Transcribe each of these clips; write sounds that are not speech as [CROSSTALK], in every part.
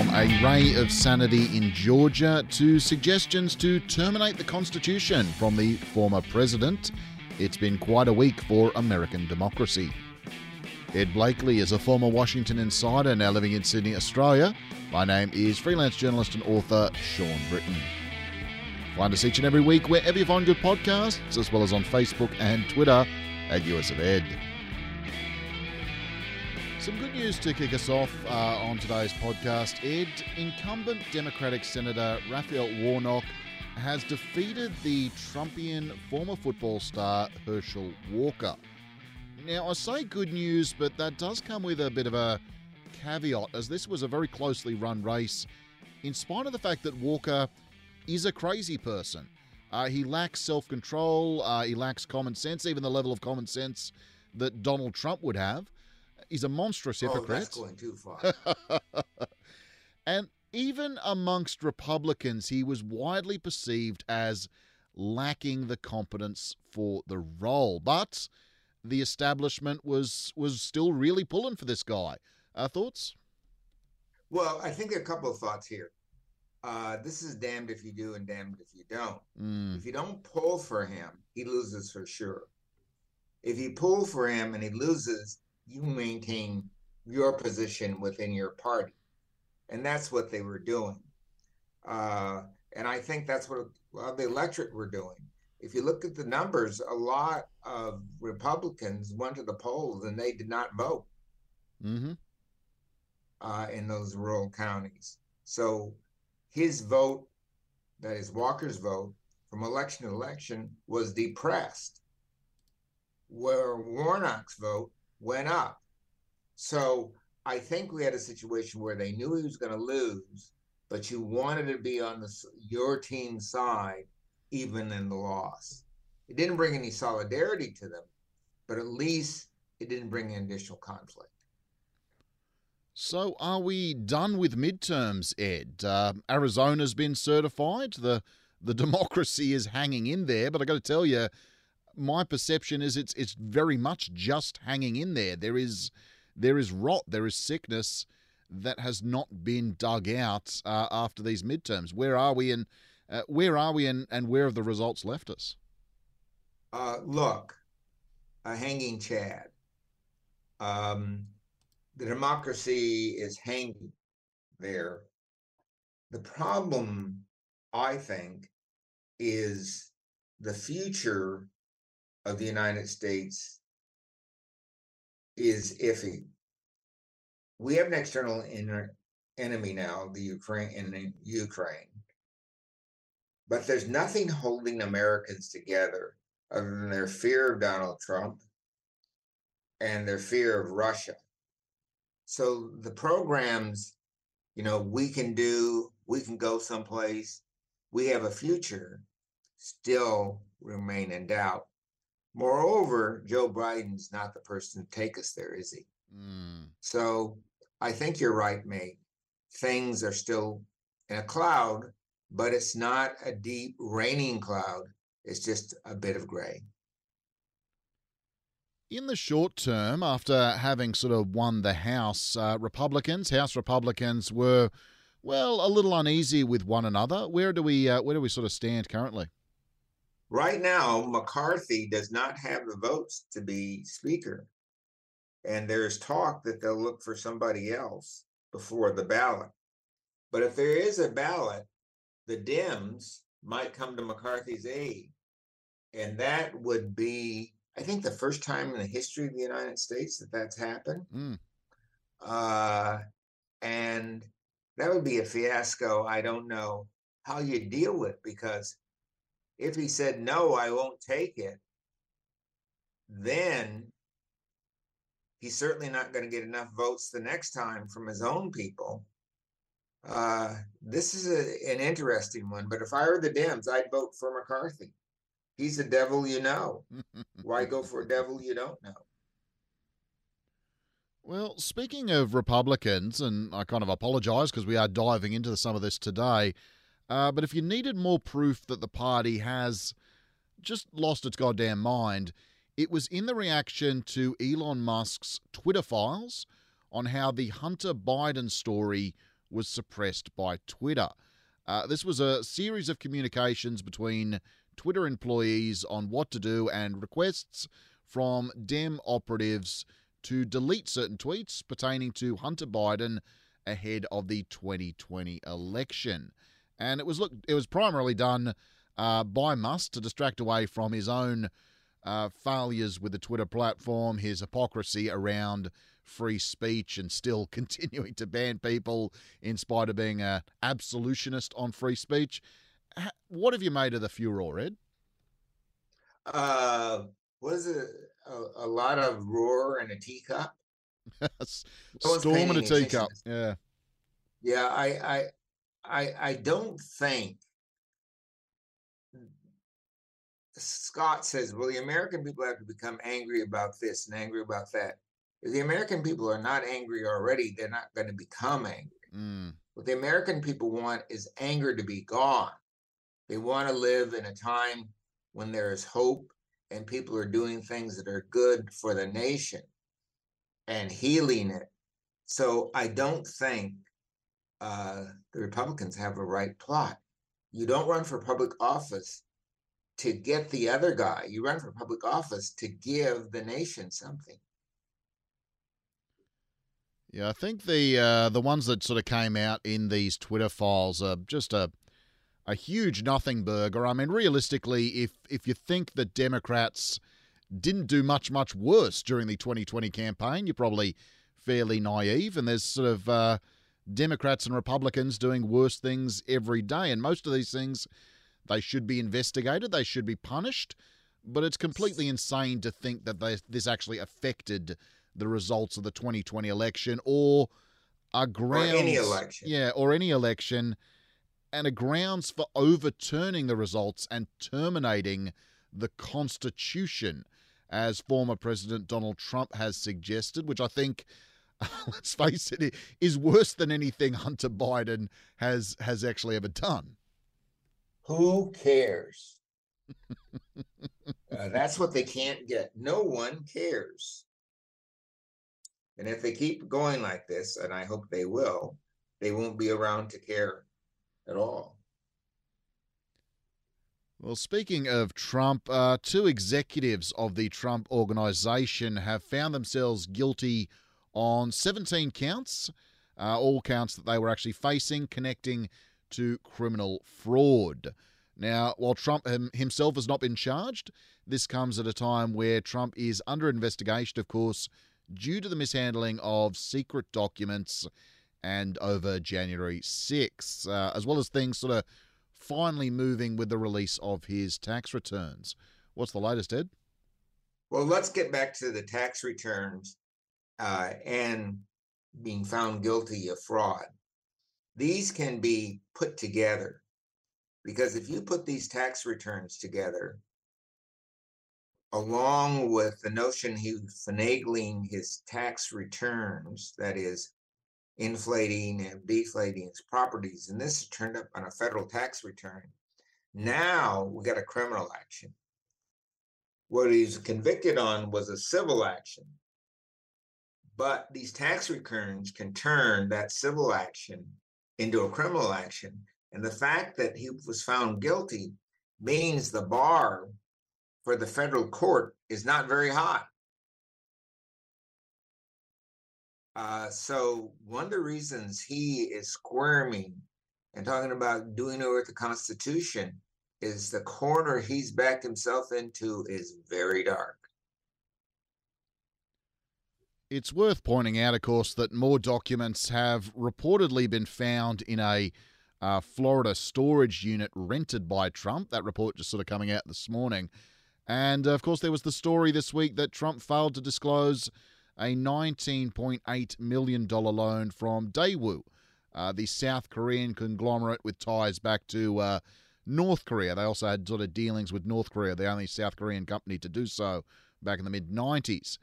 From a ray of sanity in Georgia to suggestions to terminate the Constitution from the former president, it's been quite a week for American democracy. Ed Blakely is a former Washington insider now living in Sydney, Australia. My name is freelance journalist and author Sean Britton. Find us each and every week wherever you find good podcasts, as well as on Facebook and Twitter at US of Ed. Some good news to kick us off uh, on today's podcast. Ed, incumbent Democratic Senator Raphael Warnock has defeated the Trumpian former football star Herschel Walker. Now, I say good news, but that does come with a bit of a caveat, as this was a very closely run race, in spite of the fact that Walker is a crazy person. Uh, he lacks self control, uh, he lacks common sense, even the level of common sense that Donald Trump would have. He's a monstrous hypocrite. Oh, that's going too far. [LAUGHS] and even amongst Republicans, he was widely perceived as lacking the competence for the role. But the establishment was was still really pulling for this guy. Uh, thoughts? Well, I think a couple of thoughts here. Uh, this is damned if you do and damned if you don't. Mm. If you don't pull for him, he loses for sure. If you pull for him and he loses, you maintain your position within your party. And that's what they were doing. Uh, and I think that's what the electorate were doing. If you look at the numbers, a lot of Republicans went to the polls and they did not vote mm-hmm. uh, in those rural counties. So his vote, that is Walker's vote, from election to election was depressed, where Warnock's vote went up. So I think we had a situation where they knew he was going to lose, but you wanted to be on the, your team's side even in the loss. It didn't bring any solidarity to them, but at least it didn't bring additional conflict. So, are we done with midterms, Ed? Uh, Arizona's been certified. The the [LAUGHS] democracy is hanging in there, but I got to tell you, my perception is it's it's very much just hanging in there. There is there is rot, there is sickness that has not been dug out uh, after these midterms. Where are we and uh, where are we and, and where have the results left us? Uh, look, a hanging Chad. Um, the democracy is hanging there. The problem, I think, is the future of the United States is iffy. We have an external enemy now, the Ukraine in Ukraine. But there's nothing holding Americans together other than their fear of Donald Trump and their fear of Russia. So the programs, you know, we can do, we can go someplace, we have a future, still remain in doubt. Moreover, Joe Biden's not the person to take us there, is he? Mm. So I think you're right, mate. Things are still in a cloud, but it's not a deep raining cloud. It's just a bit of gray. In the short term, after having sort of won the House, uh, Republicans, House Republicans were, well, a little uneasy with one another. Where do we, uh, where do we sort of stand currently? Right now, McCarthy does not have the votes to be Speaker, and there's talk that they'll look for somebody else before the ballot. But if there is a ballot, the Dems might come to McCarthy's aid, and that would be I think the first time in the history of the United States that that's happened. Mm. Uh, and that would be a fiasco. I don't know how you deal with because if he said no, I won't take it, then he's certainly not going to get enough votes the next time from his own people. Uh, this is a, an interesting one, but if I were the Dems, I'd vote for McCarthy. He's a devil you know. Why go for a [LAUGHS] devil you don't know? Well, speaking of Republicans, and I kind of apologise because we are diving into some of this today, uh, but if you needed more proof that the party has just lost its goddamn mind, it was in the reaction to Elon Musk's Twitter files on how the Hunter Biden story was suppressed by Twitter. Uh, this was a series of communications between Twitter employees on what to do and requests from Dem operatives to delete certain tweets pertaining to Hunter Biden ahead of the 2020 election. And it was look it was primarily done uh, by Musk to distract away from his own uh, failures with the Twitter platform, his hypocrisy around free speech, and still [LAUGHS] continuing to ban people in spite of being an absolutionist on free speech. What have you made of the furor, Ed? Uh, was it a, a lot of roar and a teacup? [LAUGHS] Storm and a teacup. Yeah. Yeah, I, I, I, I don't think Scott says, well, the American people have to become angry about this and angry about that. If the American people are not angry already, they're not going to become angry. Mm. What the American people want is anger to be gone. They want to live in a time when there is hope and people are doing things that are good for the nation and healing it. So I don't think uh, the Republicans have a right plot. You don't run for public office to get the other guy. You run for public office to give the nation something. Yeah, I think the uh, the ones that sort of came out in these Twitter files are just a a huge nothing burger. I mean, realistically, if if you think that Democrats didn't do much much worse during the 2020 campaign, you're probably fairly naive. And there's sort of uh, Democrats and Republicans doing worse things every day, and most of these things they should be investigated, they should be punished, but it's completely insane to think that they, this actually affected the results of the 2020 election or a grounds, or any election. Yeah, or any election, and a grounds for overturning the results and terminating the Constitution, as former President Donald Trump has suggested, which I think. [LAUGHS] let's face it it, is worse than anything Hunter Biden has has actually ever done. Who cares? uh, that's what they can't get. No one cares. And if they keep going like this, and I hope they will, they won't be around to care at all. Well, speaking of Trump, uh, two executives of the Trump organization have found themselves guilty on 17 counts, uh, all counts that they were actually facing, connecting to criminal fraud. Now, while Trump himself has not been charged, this comes at a time where Trump is under investigation, of course, due to the mishandling of secret documents and over January 6th, uh, as well as things sort of finally moving with the release of his tax returns. What's the latest, Ed? Well, let's get back to the tax returns uh, and being found guilty of fraud. These can be put together because if you put these tax returns together, along with the notion he was finagling his tax returns, that is, inflating and deflating his properties, and this turned up on a federal tax return. Now we got a criminal action. What he's convicted on was a civil action. But these tax returns can turn that civil action into a criminal action. And the fact that he was found guilty means the bar for the federal court is not very high. Uh, so one of the reasons he is squirming and talking about doing away with the Constitution is the corner he's backed himself into is very dark. It's worth pointing out, of course, that more documents have reportedly been found in a uh, Florida storage unit rented by Trump. That report just sort of coming out this morning. And of course, there was the story this week that Trump failed to disclose a $19.8 million loan from Daewoo, uh, the South Korean conglomerate with ties back to uh, North Korea. They also had sort of dealings with North Korea, the only South Korean company to do so back in the mid 90s.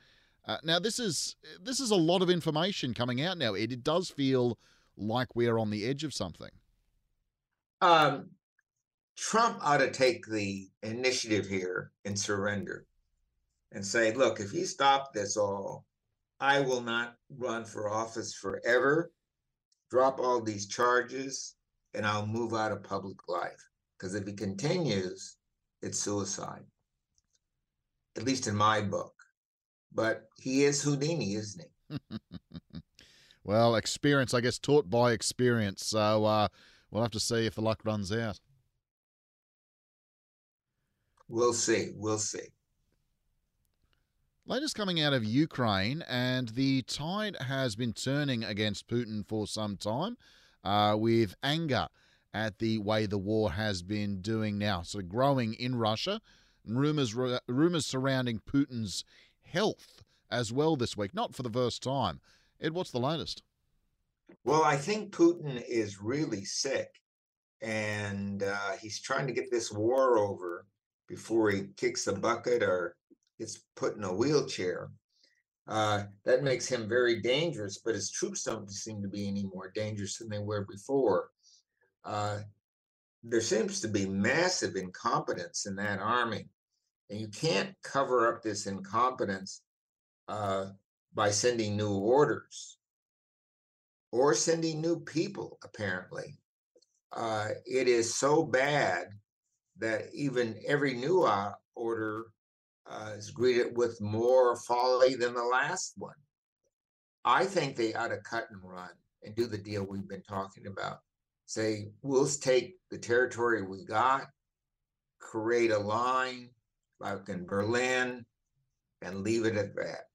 Uh, now, this is this is a lot of information coming out now, Ed. It does feel like we're on the edge of something. Um, Trump ought to take the initiative here and surrender and say, look, if you stop this all, I will not run for office forever. drop all these charges and I'll move out of public life. Because if he continues, it's suicide, at least in my book. But he is Houdini, isn't he? [LAUGHS] well, experience, I guess, taught by experience. So uh, we'll have to see if the luck runs out. We'll see. We'll see. Latest coming out of Ukraine, and the tide has been turning against Putin for some time uh, with anger at the way the war has been doing now. So growing in Russia, rumors rumors surrounding Putin's health as well this week, not for the first time. Ed, what's the latest? Well, I think Putin is really sick, and uh, he's trying to get this war over before he kicks the bucket or gets put in a wheelchair. Uh, that makes him very dangerous, but his troops don't seem to be any more dangerous than they were before. Uh, there seems to be massive incompetence in that army, and you can't cover up this incompetence uh, by sending new orders or sending new people, apparently. Uh, it is so bad that even every new uh, order uh, is greeted with more folly than the last one. I think they ought to cut and run and do the deal we've been talking about. Say, we'll take the territory we got, create a line like in Berlin, and leave it at that.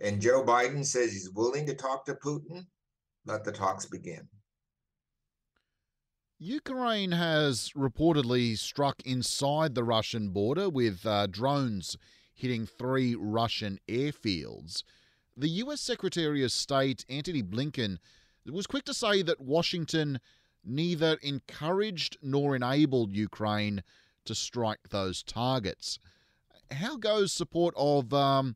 And Joe Biden says he's willing to talk to Putin. Let the talks begin. Ukraine has reportedly struck inside the Russian border with uh, drones hitting three Russian airfields. The US Secretary of State, Antony Blinken, was quick to say that Washington neither encouraged nor enabled Ukraine to strike those targets. How goes support of um,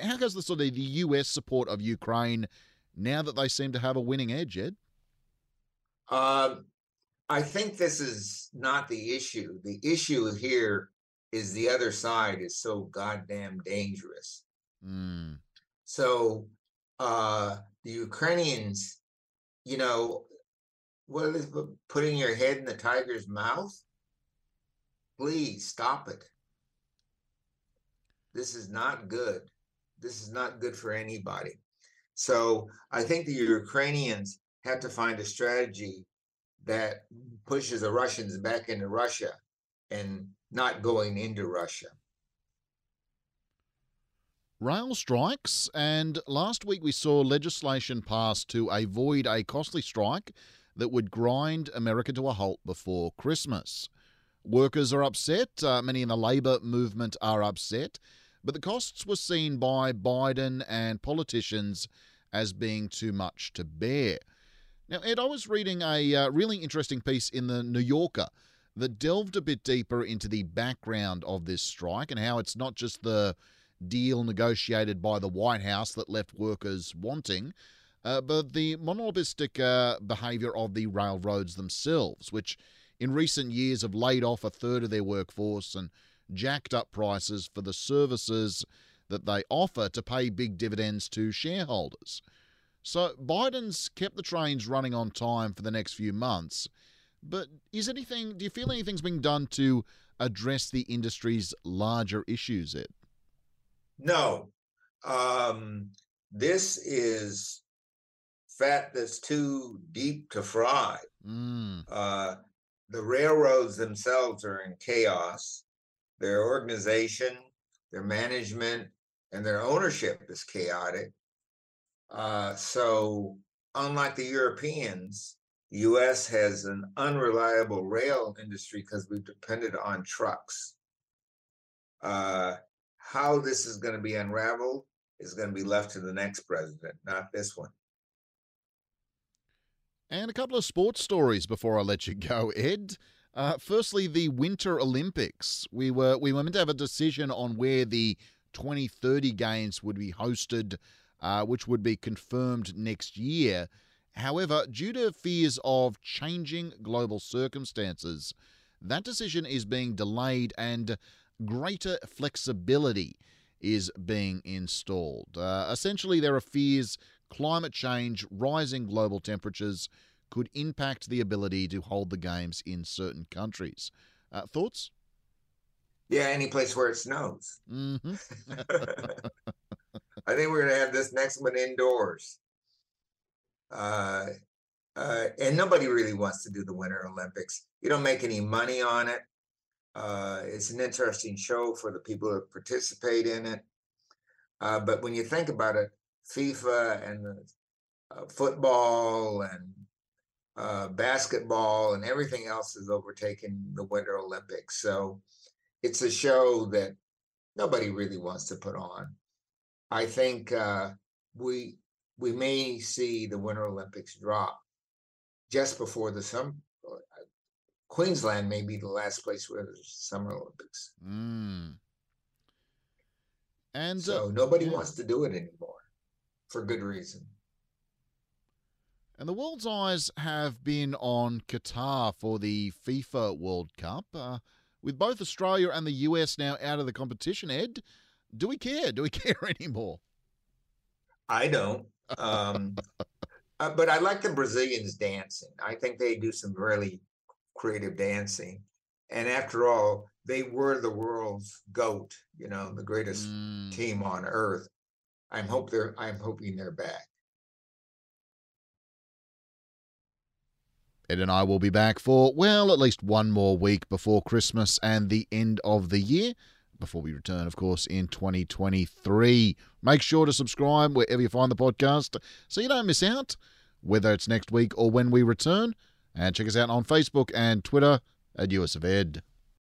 how goes the sort of the US support of Ukraine now that they seem to have a winning edge, Ed? Um, I think this is not the issue. The issue here is the other side is so goddamn dangerous. Mm. So uh, the Ukrainians, you know, what is putting your head in the tiger's mouth? Please stop it. This is not good. This is not good for anybody. So I think the Ukrainians have to find a strategy that pushes the Russians back into Russia and not going into Russia. Rail strikes, and last week we saw legislation passed to avoid a costly strike that would grind America to a halt before Christmas. Workers are upset, uh, many in the Labour movement are upset, but the costs were seen by Biden and politicians as being too much to bear. Now, Ed, I was reading a uh, really interesting piece in the New Yorker that delved a bit deeper into the background of this strike and how it's not just the deal negotiated by the White House that left workers wanting, uh, but the monopolistic uh, behaviour of the railroads themselves, which in recent years have laid off a third of their workforce and jacked up prices for the services that they offer to pay big dividends to shareholders. So Biden's kept the trains running on time for the next few months. But is anything, do you feel anything's being done to address the industry's larger issues, Ed? No. Um, this is fat that's too deep to fry. Mm. Uh, the railroads themselves are in chaos. Their organization, their management, and their ownership is chaotic. Uh, so, unlike the Europeans, the U.S. has an unreliable rail industry because we've depended on trucks. Uh, how this is going to be unraveled is going to be left to the next president, not this one. And a couple of sports stories before I let you go, Ed. Uh, firstly, the Winter Olympics. We were we were meant to have a decision on where the 2030 games would be hosted uh, which would be confirmed next year. However, due to fears of changing global circumstances, that decision is being delayed and greater flexibility is being installed. Uh, essentially, there are fears climate change, rising global temperatures could impact the ability to hold the games in certain countries. Uh, thoughts? Yeah, any place where it snows. Mm-hmm. [LAUGHS] [LAUGHS] I think we're going to have this next one indoors. Uh, uh, and nobody really wants to do the Winter Olympics. You don't make any money on it. Uh, it's an interesting show for the people that participate in it. Uh, but when you think about it, FIFA and uh, football and uh, basketball and everything else has overtaken the Winter Olympics. So it's a show that nobody really wants to put on. I think uh, we we may see the Winter Olympics drop just before the summer. Uh, Queensland may be the last place where there's Summer Olympics. Mm. And so uh, nobody yeah. wants to do it anymore for good reason. And the world's eyes have been on Qatar for the FIFA World Cup. Uh, with both Australia and the US now out of the competition, Ed, do we care? Do we [LAUGHS] care anymore? I don't. Um, [LAUGHS] uh, but I like the Brazilians dancing. I think they do some really creative dancing. And after all, they were the world's goat, you know, the greatest mm. team on earth. I'm hope they're I'm hoping they're back. Ed and I will be back for, well, at least one more week before Christmas and the end of the year before we return, of course, in 2023. Make sure to subscribe wherever you find the podcast so you don't miss out, whether it's next week or when we return. And check us out on Facebook and Twitter at US of Ed.